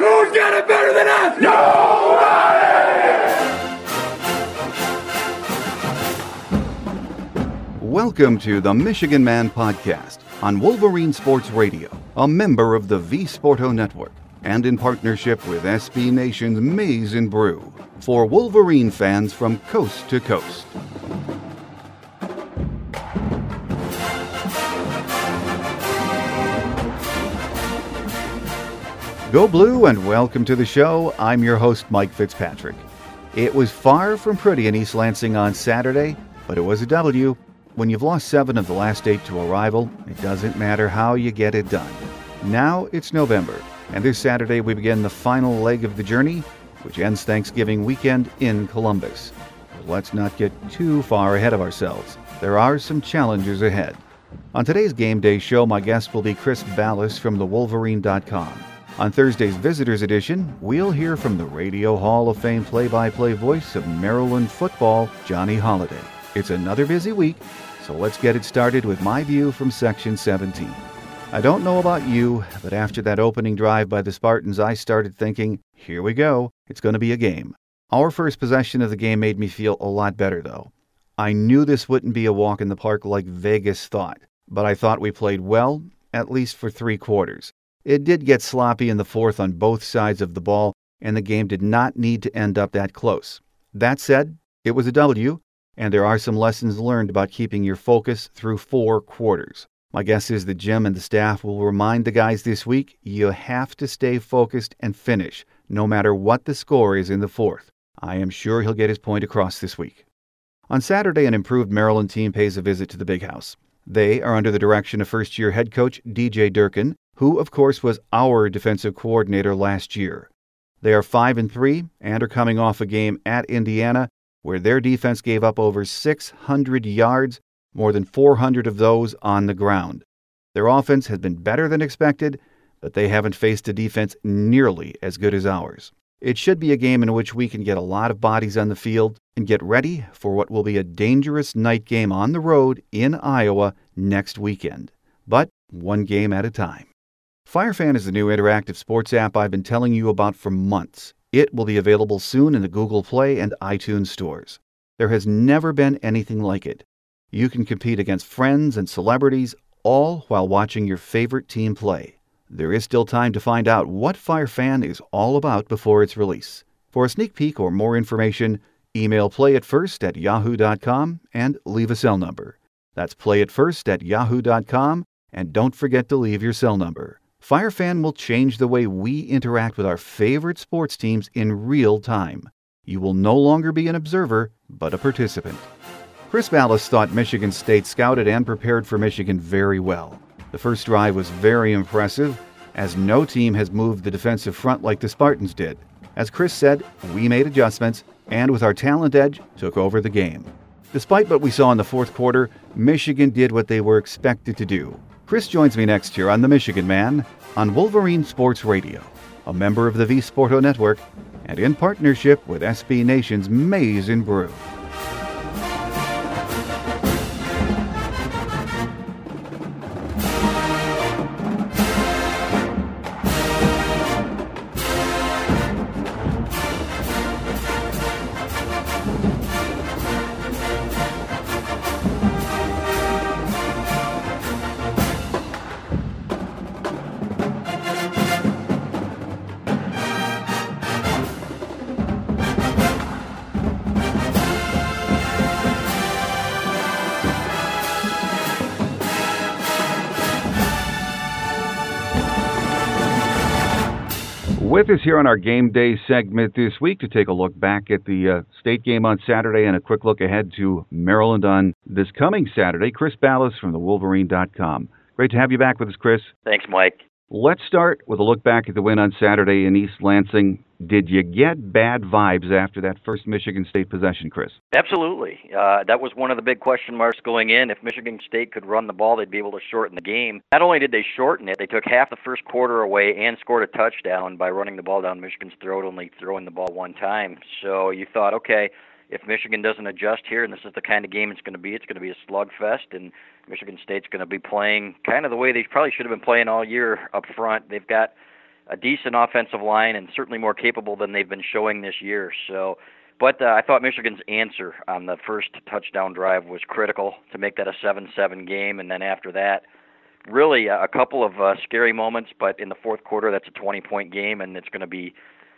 Who's got it better than us? Welcome to the Michigan Man Podcast on Wolverine Sports Radio, a member of the V Sporto Network, and in partnership with SB Nation's Maize and Brew for Wolverine fans from coast to coast. Go Blue and welcome to the show. I'm your host, Mike Fitzpatrick. It was far from pretty in East Lansing on Saturday, but it was a W. When you've lost seven of the last eight to a rival, it doesn't matter how you get it done. Now it's November, and this Saturday we begin the final leg of the journey, which ends Thanksgiving weekend in Columbus. But let's not get too far ahead of ourselves. There are some challenges ahead. On today's game day show, my guest will be Chris Balas from thewolverine.com. On Thursday's Visitors Edition, we'll hear from the Radio Hall of Fame play by play voice of Maryland football, Johnny Holliday. It's another busy week, so let's get it started with my view from Section 17. I don't know about you, but after that opening drive by the Spartans, I started thinking, here we go, it's going to be a game. Our first possession of the game made me feel a lot better, though. I knew this wouldn't be a walk in the park like Vegas thought, but I thought we played well, at least for three quarters. It did get sloppy in the fourth on both sides of the ball, and the game did not need to end up that close. That said, it was a W, and there are some lessons learned about keeping your focus through four quarters. My guess is that Jim and the staff will remind the guys this week you have to stay focused and finish, no matter what the score is in the fourth. I am sure he'll get his point across this week. On Saturday, an improved Maryland team pays a visit to the Big House. They are under the direction of first year head coach DJ Durkin, who, of course, was our defensive coordinator last year. They are 5 and 3 and are coming off a game at Indiana where their defense gave up over 600 yards, more than 400 of those on the ground. Their offense has been better than expected, but they haven't faced a defense nearly as good as ours. It should be a game in which we can get a lot of bodies on the field and get ready for what will be a dangerous night game on the road in Iowa next weekend. But one game at a time. FireFan is the new interactive sports app I've been telling you about for months. It will be available soon in the Google Play and iTunes stores. There has never been anything like it. You can compete against friends and celebrities, all while watching your favorite team play. There is still time to find out what FireFan is all about before its release. For a sneak peek or more information, email playitfirst at yahoo.com and leave a cell number. That's playitfirst at yahoo.com, and don't forget to leave your cell number. FireFan will change the way we interact with our favorite sports teams in real time. You will no longer be an observer, but a participant. Chris Balas thought Michigan State scouted and prepared for Michigan very well. The first drive was very impressive, as no team has moved the defensive front like the Spartans did. As Chris said, we made adjustments, and with our talent edge, took over the game. Despite what we saw in the fourth quarter, Michigan did what they were expected to do Chris joins me next year on The Michigan Man on Wolverine Sports Radio, a member of the V Sporto Network, and in partnership with SB Nation's Maize and Brew. With us here on our game day segment this week to take a look back at the uh, state game on Saturday and a quick look ahead to Maryland on this coming Saturday, Chris Balas from the Wolverine.com. Great to have you back with us, Chris. Thanks, Mike. Let's start with a look back at the win on Saturday in East Lansing. Did you get bad vibes after that first Michigan State possession, Chris? Absolutely. Uh, that was one of the big question marks going in. If Michigan State could run the ball, they'd be able to shorten the game. Not only did they shorten it, they took half the first quarter away and scored a touchdown by running the ball down Michigan's throat, only throwing the ball one time. So you thought, okay, if Michigan doesn't adjust here, and this is the kind of game it's going to be, it's going to be a slugfest, and Michigan State's going to be playing kind of the way they probably should have been playing all year up front. They've got a decent offensive line and certainly more capable than they've been showing this year. So, but uh, I thought Michigan's answer on the first touchdown drive was critical to make that a 7-7 game, and then after that, really a couple of uh, scary moments. But in the fourth quarter, that's a 20-point game, and it's going to be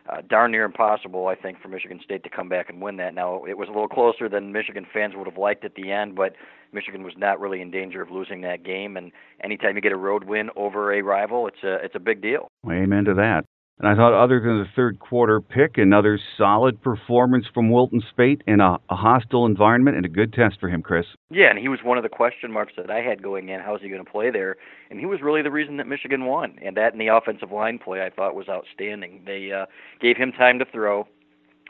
uh, darn near impossible, I think, for Michigan State to come back and win that. Now, it was a little closer than Michigan fans would have liked at the end, but Michigan was not really in danger of losing that game. And anytime you get a road win over a rival, it's a it's a big deal. Amen to that. And I thought, other than the third quarter pick, another solid performance from Wilton Speight in a, a, hostile environment and a good test for him, Chris. Yeah, and he was one of the question marks that I had going in. How's he going to play there? And he was really the reason that Michigan won. And that and the offensive line play I thought was outstanding. They uh, gave him time to throw.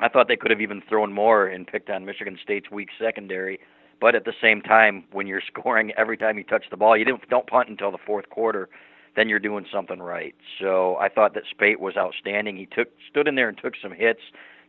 I thought they could have even thrown more and picked on Michigan State's weak secondary. But at the same time, when you're scoring every time you touch the ball, you don't don't punt until the fourth quarter then you're doing something right. So I thought that Speight was outstanding. He took stood in there and took some hits,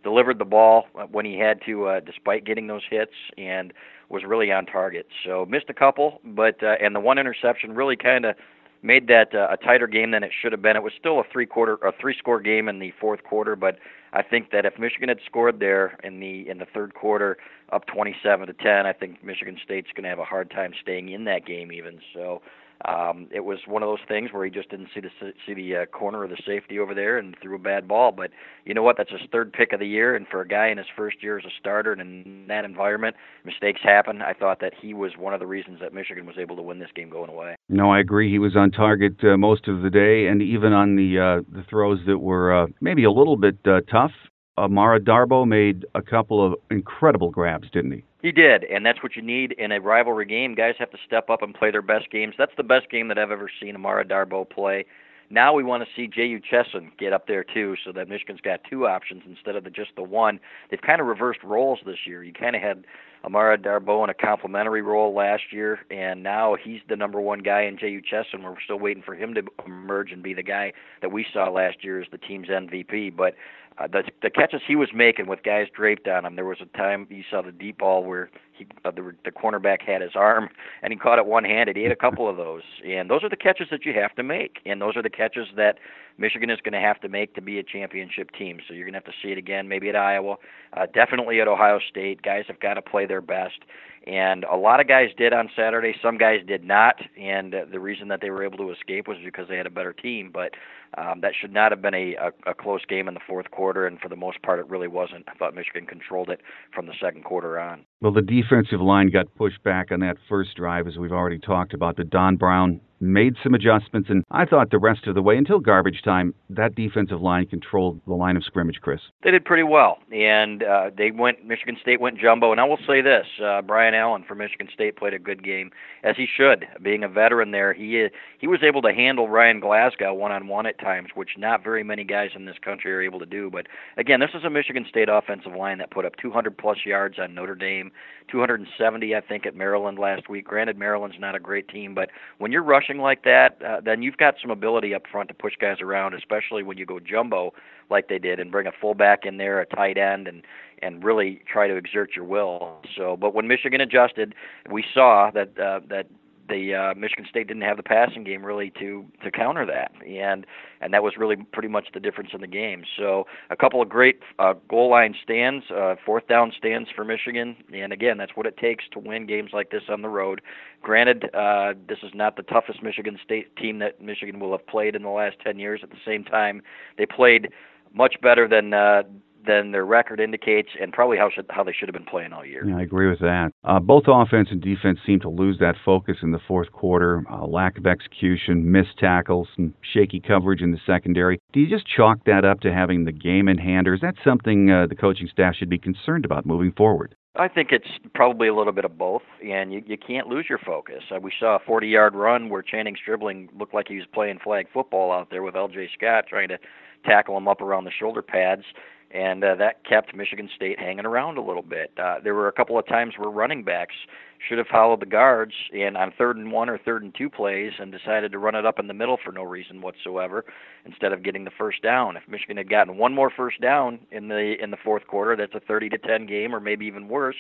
delivered the ball when he had to, uh, despite getting those hits, and was really on target. So missed a couple, but uh, and the one interception really kind of made that uh, a tighter game than it should have been. It was still a three quarter, a three score game in the fourth quarter, but I think that if Michigan had scored there in the in the third quarter, up 27 to 10, I think Michigan State's going to have a hard time staying in that game even. So um, it was one of those things where he just didn't see the see the uh, corner of the safety over there and threw a bad ball. But you know what? That's his third pick of the year, and for a guy in his first year as a starter and in that environment, mistakes happen. I thought that he was one of the reasons that Michigan was able to win this game going away. No, I agree. He was on target uh, most of the day, and even on the uh, the throws that were uh, maybe a little bit uh, tough. Amara Darboh made a couple of incredible grabs, didn't he? He did, and that's what you need in a rivalry game. Guys have to step up and play their best games. That's the best game that I've ever seen Amara Darboh play. Now we want to see Jehu Chesson get up there too, so that Michigan's got two options instead of the, just the one. They've kind of reversed roles this year. You kind of had Amara Darboh in a complementary role last year, and now he's the number one guy in Jehu Chesson. We're still waiting for him to emerge and be the guy that we saw last year as the team's MVP. But uh, the the catches he was making with guys draped on him. There was a time you saw the deep ball where he uh, the, the cornerback had his arm and he caught it one handed. He had a couple of those, and those are the catches that you have to make, and those are the catches that Michigan is going to have to make to be a championship team. So you're going to have to see it again, maybe at Iowa, uh, definitely at Ohio State. Guys have got to play their best. And a lot of guys did on Saturday. Some guys did not, and the reason that they were able to escape was because they had a better team. But um, that should not have been a, a, a close game in the fourth quarter, and for the most part, it really wasn't. I thought Michigan controlled it from the second quarter on. Well, the defensive line got pushed back on that first drive, as we've already talked about. But Don Brown made some adjustments, and I thought the rest of the way until garbage time, that defensive line controlled the line of scrimmage. Chris, they did pretty well, and uh, they went. Michigan State went jumbo, and I will say this: uh, Brian Allen from Michigan State played a good game, as he should. Being a veteran there, he he was able to handle Ryan Glasgow one on one at times, which not very many guys in this country are able to do. But again, this is a Michigan State offensive line that put up 200 plus yards on Notre Dame, 270 I think at Maryland last week. Granted, Maryland's not a great team, but when you're rushing like that, uh, then you've got some ability up front to push guys around, especially when you go jumbo like they did and bring a fullback in there, a tight end, and and really try to exert your will. So, but when Michigan adjusted, we saw that uh, that the uh, Michigan State didn't have the passing game really to to counter that, and and that was really pretty much the difference in the game. So a couple of great uh, goal line stands, uh, fourth down stands for Michigan, and again that's what it takes to win games like this on the road. Granted, uh, this is not the toughest Michigan State team that Michigan will have played in the last 10 years. At the same time, they played much better than uh, than their record indicates, and probably how should, how they should have been playing all year. Yeah, I agree with that. Uh, both offense and defense seem to lose that focus in the fourth quarter. Uh, lack of execution, missed tackles, and shaky coverage in the secondary. Do you just chalk that up to having the game in hand, or is that something uh, the coaching staff should be concerned about moving forward? I think it's probably a little bit of both, and you, you can't lose your focus. Uh, we saw a 40-yard run where Channing Stribling looked like he was playing flag football out there with L.J. Scott trying to tackle him up around the shoulder pads, and uh, that kept Michigan State hanging around a little bit. Uh, there were a couple of times where running backs should have followed the guards and on third and one or third and two plays and decided to run it up in the middle for no reason whatsoever instead of getting the first down. If Michigan had gotten one more first down in the in the fourth quarter, that's a 30 to 10 game or maybe even worse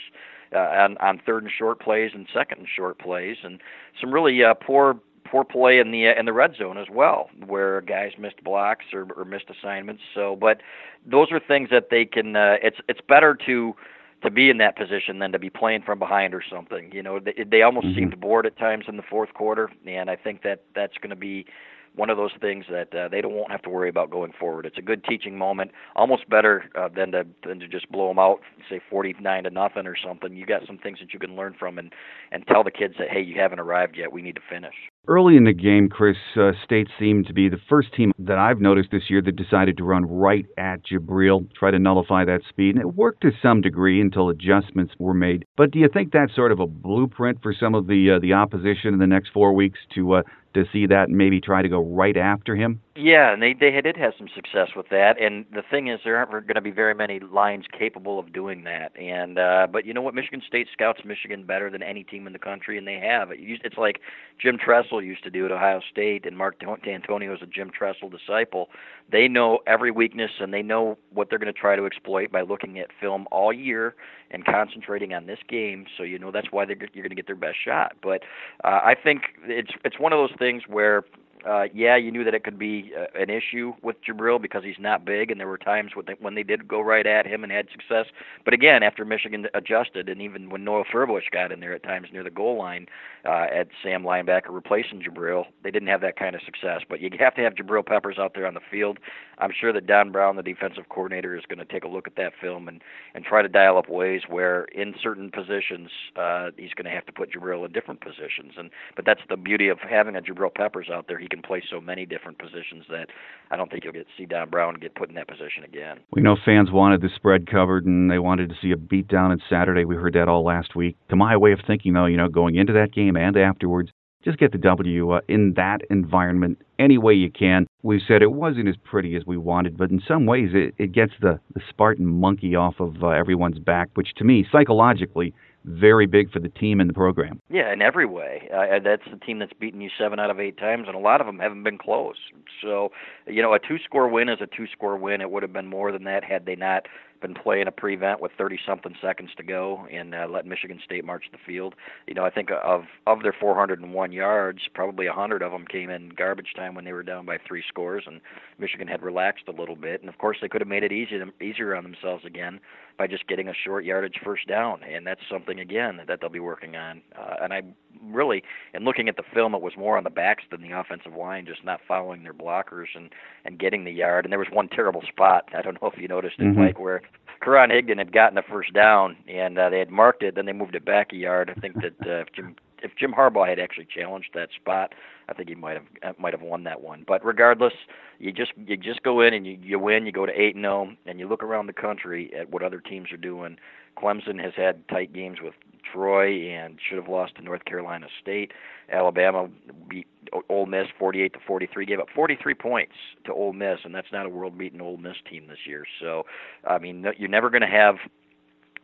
uh, on on third and short plays and second and short plays and some really uh, poor poor play in the in the red zone as well, where guys missed blocks or, or missed assignments. So, but those are things that they can. Uh, it's it's better to to be in that position than to be playing from behind or something. You know, they, they almost mm-hmm. seemed bored at times in the fourth quarter, and I think that that's going to be one of those things that uh, they don't won't have to worry about going forward. It's a good teaching moment, almost better uh, than to than to just blow them out, say 49 to nothing or something. You got some things that you can learn from and and tell the kids that hey, you haven't arrived yet. We need to finish. Early in the game, Chris, uh, State seemed to be the first team that I've noticed this year that decided to run right at Jabril, try to nullify that speed, and it worked to some degree until adjustments were made. But do you think that's sort of a blueprint for some of the uh, the opposition in the next four weeks to uh, to see that and maybe try to go right after him? Yeah, and they they did have some success with that. And the thing is, there aren't going to be very many lines capable of doing that. And uh, but you know what? Michigan State scouts Michigan better than any team in the country, and they have. It. It's like Jim Tressel used to do at Ohio State, and Mark Dantonio is a Jim Tressel disciple. They know every weakness, and they know what they're going to try to exploit by looking at film all year and concentrating on this game. So you know that's why you're going to get their best shot. But uh, I think it's it's one of those things where uh, yeah, you knew that it could be uh, an issue with Jabril because he's not big, and there were times when they, when they did go right at him and had success. But again, after Michigan adjusted, and even when Noah Furbush got in there at times near the goal line uh, at Sam linebacker replacing Jabril, they didn't have that kind of success. But you have to have Jabril Peppers out there on the field. I'm sure that Don Brown, the defensive coordinator, is going to take a look at that film and and try to dial up ways where in certain positions uh, he's going to have to put Jabril in different positions. And but that's the beauty of having a Jabril Peppers out there. He can play so many different positions that I don't think you'll get see Don Brown get put in that position again. We know fans wanted the spread covered and they wanted to see a beatdown on Saturday. We heard that all last week. To my way of thinking, though, you know, going into that game and afterwards, just get the W uh, in that environment any way you can. We said it wasn't as pretty as we wanted, but in some ways it, it gets the, the Spartan monkey off of uh, everyone's back, which to me, psychologically, very big for the team and the program. Yeah, in every way. Uh, that's the team that's beaten you seven out of eight times, and a lot of them haven't been close. So, you know, a two-score win is a two-score win. It would have been more than that had they not been playing a prevent with 30 something seconds to go and uh, let Michigan State march the field. You know, I think of of their 401 yards, probably 100 of them came in garbage time when they were down by three scores, and Michigan had relaxed a little bit. And of course, they could have made it easier easier on themselves again by just getting a short yardage first down, and that's something again that they'll be working on. Uh, and I really, in looking at the film, it was more on the backs than the offensive line, just not following their blockers and and getting the yard. And there was one terrible spot. I don't know if you noticed it, mm-hmm. Mike, where Karan Higdon had gotten the first down and uh, they had marked it, then they moved it back a yard. I think that uh, if Jim if Jim Harbaugh had actually challenged that spot, I think he might have uh, might have won that one. But regardless, you just you just go in and you you win. You go to eight and zero, and you look around the country at what other teams are doing. Clemson has had tight games with Troy and should have lost to North Carolina State. Alabama beat Ole Miss 48 to 43, gave up 43 points to Ole Miss, and that's not a world-beaten Ole Miss team this year. So, I mean, you're never going to have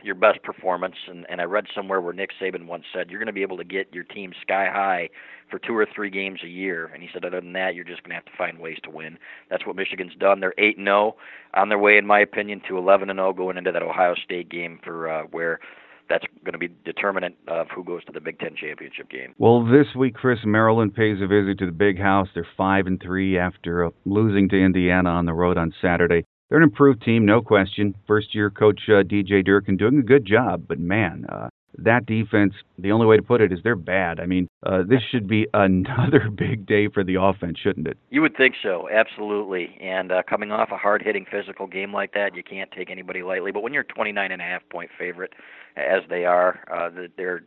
your best performance. And, and I read somewhere where Nick Saban once said, you're going to be able to get your team sky high for two or three games a year. And he said, other than that, you're just going to have to find ways to win. That's what Michigan's done. They're 8 0 on their way, in my opinion, to 11 0 going into that Ohio State game for uh, where that's going to be determinant of who goes to the Big Ten championship game. Well, this week, Chris Maryland pays a visit to the Big House. They're five and three after losing to Indiana on the road on Saturday. They're an improved team, no question. First year coach uh, DJ Durkin doing a good job, but man, uh, that defense, the only way to put it is they're bad. I mean, uh, this should be another big day for the offense, shouldn't it? You would think so, absolutely. And uh, coming off a hard-hitting physical game like that, you can't take anybody lightly. But when you're 29 and a half point favorite, as they are, uh, they're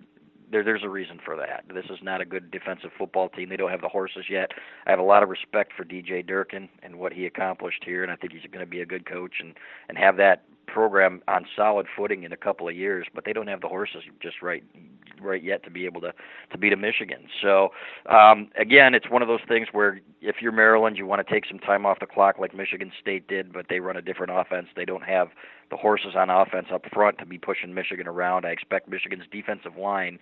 there, there's a reason for that. This is not a good defensive football team. They don't have the horses yet. I have a lot of respect for DJ Durkin and what he accomplished here, and I think he's going to be a good coach and and have that program on solid footing in a couple of years, but they don't have the horses just right right yet to be able to to beat a Michigan. So um, again, it's one of those things where if you're Maryland, you want to take some time off the clock like Michigan State did, but they run a different offense. They don't have the horses on offense up front to be pushing Michigan around. I expect Michigan's defensive line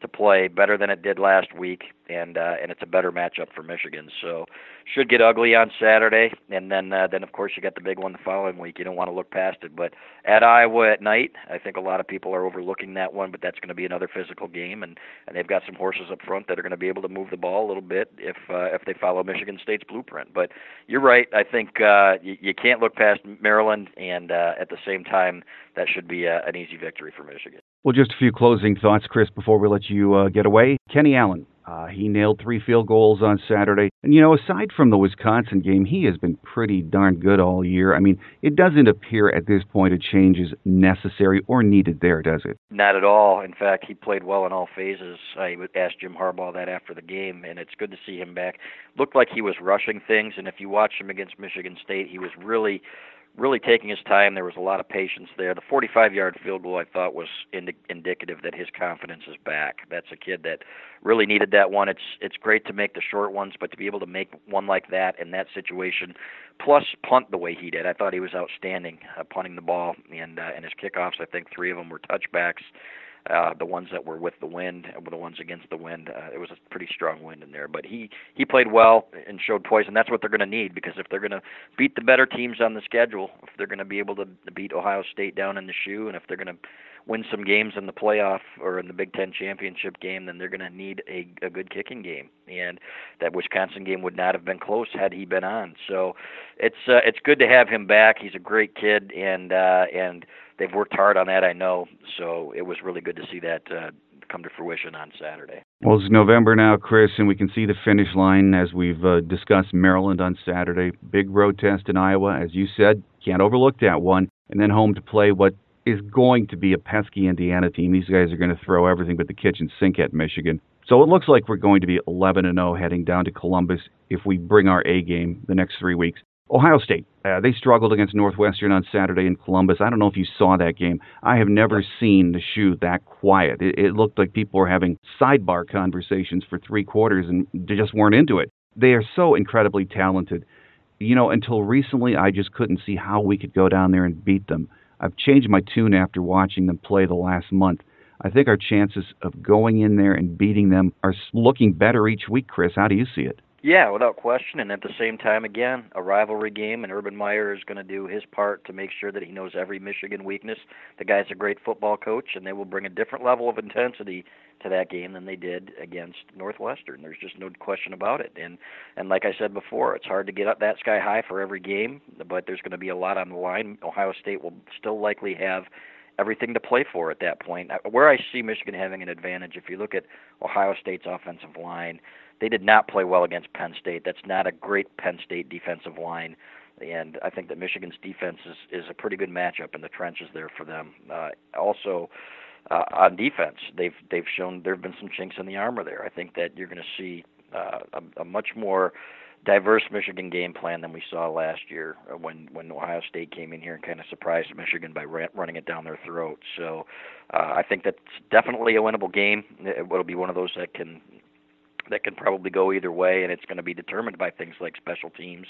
to play better than it did last week, and uh, and it's a better matchup for Michigan. So should get ugly on Saturday, and then uh, then of course you got the big one the following week. You don't want to look past it, but at Iowa at night, I think a lot of people are overlooking that one, but that's going to be another physical game, and and they've got some horses up front that are going to be able to move the ball a little bit if uh, if they follow Michigan State's blueprint. But you're right. I think uh, you, you can't look past Maryland, and uh, at the same time, that should be a, an easy victory for Michigan. Well, just a few closing thoughts, Chris, before we let you uh, get away. Kenny Allen, uh, he nailed three field goals on Saturday. And, you know, aside from the Wisconsin game, he has been pretty darn good all year. I mean, it doesn't appear at this point a change is necessary or needed there, does it? Not at all. In fact, he played well in all phases. I asked Jim Harbaugh that after the game, and it's good to see him back. Looked like he was rushing things, and if you watch him against Michigan State, he was really really taking his time. There was a lot of patience there. The 45-yard field goal I thought was indi- indicative that his confidence is back. That's a kid that really needed that one. It's it's great to make the short ones, but to be able to make one like that in that situation, plus punt the way he did, I thought he was outstanding uh, punting the ball and uh, and his kickoffs. I think three of them were touchbacks. Uh, the ones that were with the wind, were the ones against the wind. Uh, it was a pretty strong wind in there, but he he played well and showed poise, and that's what they're going to need because if they're going to beat the better teams on the schedule, if they're going to be able to beat Ohio State down in the shoe, and if they're going to win some games in the playoff or in the Big Ten championship game, then they're going to need a, a good kicking game. And that Wisconsin game would not have been close had he been on. So it's uh, it's good to have him back. He's a great kid, and uh, and they've worked hard on that. I know. So it was really good to see that. Uh, come to fruition on Saturday. Well, it's November now, Chris, and we can see the finish line as we've uh, discussed Maryland on Saturday. Big road test in Iowa, as you said. Can't overlook that one. And then home to play what is going to be a pesky Indiana team. These guys are going to throw everything but the kitchen sink at Michigan. So it looks like we're going to be 11 and 0 heading down to Columbus if we bring our A game the next three weeks. Ohio State, uh, they struggled against Northwestern on Saturday in Columbus. I don't know if you saw that game. I have never seen the shoe that quiet. It, it looked like people were having sidebar conversations for three quarters and they just weren't into it. They are so incredibly talented. You know, until recently, I just couldn't see how we could go down there and beat them. I've changed my tune after watching them play the last month. I think our chances of going in there and beating them are looking better each week, Chris. How do you see it? Yeah, without question. And at the same time, again, a rivalry game, and Urban Meyer is going to do his part to make sure that he knows every Michigan weakness. The guy's a great football coach, and they will bring a different level of intensity to that game than they did against Northwestern. There's just no question about it. And and like I said before, it's hard to get up that sky high for every game, but there's going to be a lot on the line. Ohio State will still likely have everything to play for at that point. Where I see Michigan having an advantage, if you look at Ohio State's offensive line they did not play well against Penn State. That's not a great Penn State defensive line, and I think that Michigan's defense is is a pretty good matchup in the trenches there for them. Uh, also, uh, on defense, they've they've shown there have been some chinks in the armor there. I think that you're going to see uh, a, a much more diverse Michigan game plan than we saw last year uh, when when Ohio State came in here and kind of surprised Michigan by ra- running it down their throat. So uh, I think that's definitely a winnable game. It will be one of those that can that can probably go either way, and it's going to be determined by things like special teams.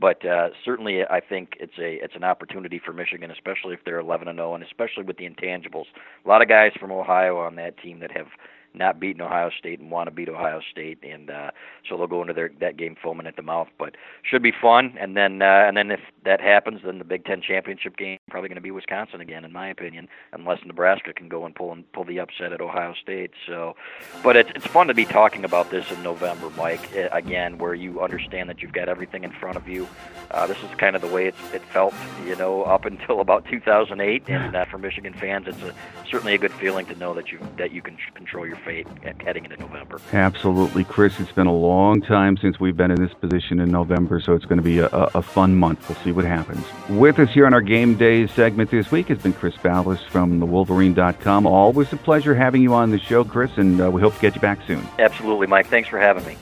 But uh, certainly, I think it's a it's an opportunity for Michigan, especially if they're 11 and 0, and especially with the intangibles. A lot of guys from Ohio on that team that have not beaten Ohio State and want to beat Ohio State, and uh, so they'll go into their that game foaming at the mouth. But should be fun, and then uh, and then if that happens, then the Big Ten championship game probably going to be Wisconsin again, in my opinion, unless Nebraska can go and pull and pull the upset at Ohio State. So, but it's it's fun to be talking about this in November, Mike. Eh, again, where you understand that you've got everything in front of you. Uh, this is kind of the way it's, it felt, you know, up until about 2008. And uh, for Michigan fans, it's a, certainly a good feeling to know that you that you can control your fate heading into November. Absolutely, Chris. It's been a long time since we've been in this position in November, so it's going to be a, a fun month. We'll see what happens. With us here on our game day segment this week has been Chris Balas from thewolverine.com. Always a pleasure having you on the show, Chris, and uh, we hope to get you back soon. Absolutely, Mike. Thanks for having me.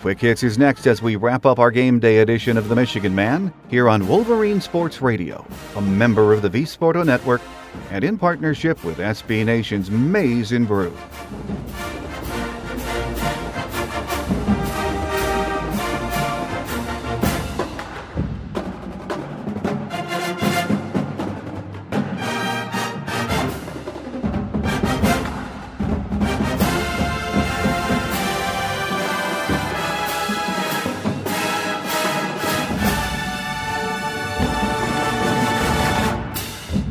Quick Hits is next as we wrap up our game day edition of the Michigan Man here on Wolverine Sports Radio, a member of the V Sporto Network and in partnership with SB Nation's Maize n Brew.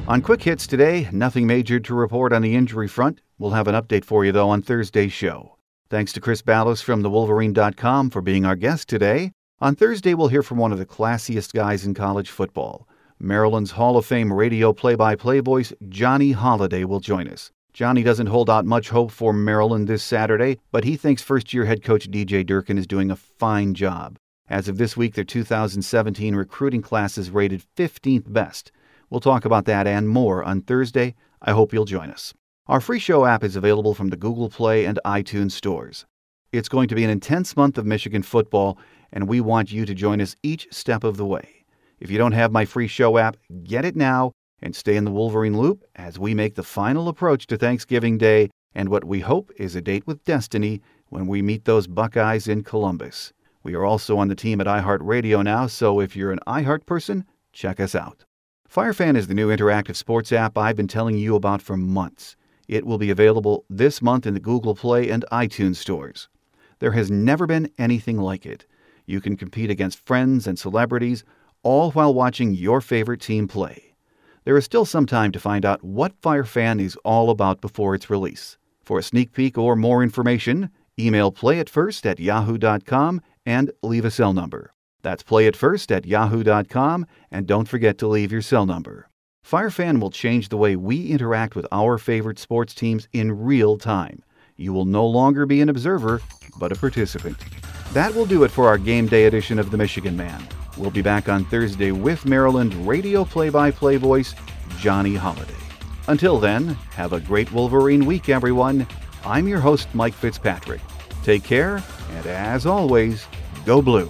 On Quick Hits today, nothing major to report on the injury front. We'll have an update for you, though, on Thursday's show. Thanks to Chris Balas from TheWolverine.com for being our guest today. On Thursday, we'll hear from one of the classiest guys in college football. Maryland's Hall of Fame radio play by play voice, Johnny Holliday, will join us. Johnny doesn't hold out much hope for Maryland this Saturday, but he thinks first year head coach DJ Durkin is doing a fine job. As of this week, their 2017 recruiting class is rated 15th best. We'll talk about that and more on Thursday. I hope you'll join us. Our free show app is available from the Google Play and iTunes stores. It's going to be an intense month of Michigan football, and we want you to join us each step of the way. If you don't have my free show app, get it now and stay in the Wolverine loop as we make the final approach to Thanksgiving Day and what we hope is a date with destiny when we meet those Buckeyes in Columbus. We are also on the team at iHeartRadio now, so if you're an iHeart person, check us out. FireFan is the new interactive sports app I've been telling you about for months. It will be available this month in the Google Play and iTunes stores. There has never been anything like it. You can compete against friends and celebrities, all while watching your favorite team play. There is still some time to find out what FireFan is all about before its release. For a sneak peek or more information, email playitfirst at yahoo.com and leave a cell number. That's playitfirst at yahoo.com, and don't forget to leave your cell number. FireFan will change the way we interact with our favorite sports teams in real time. You will no longer be an observer, but a participant. That will do it for our game day edition of the Michigan Man. We'll be back on Thursday with Maryland radio play by play voice, Johnny Holliday. Until then, have a great Wolverine week, everyone. I'm your host, Mike Fitzpatrick. Take care, and as always, go blue.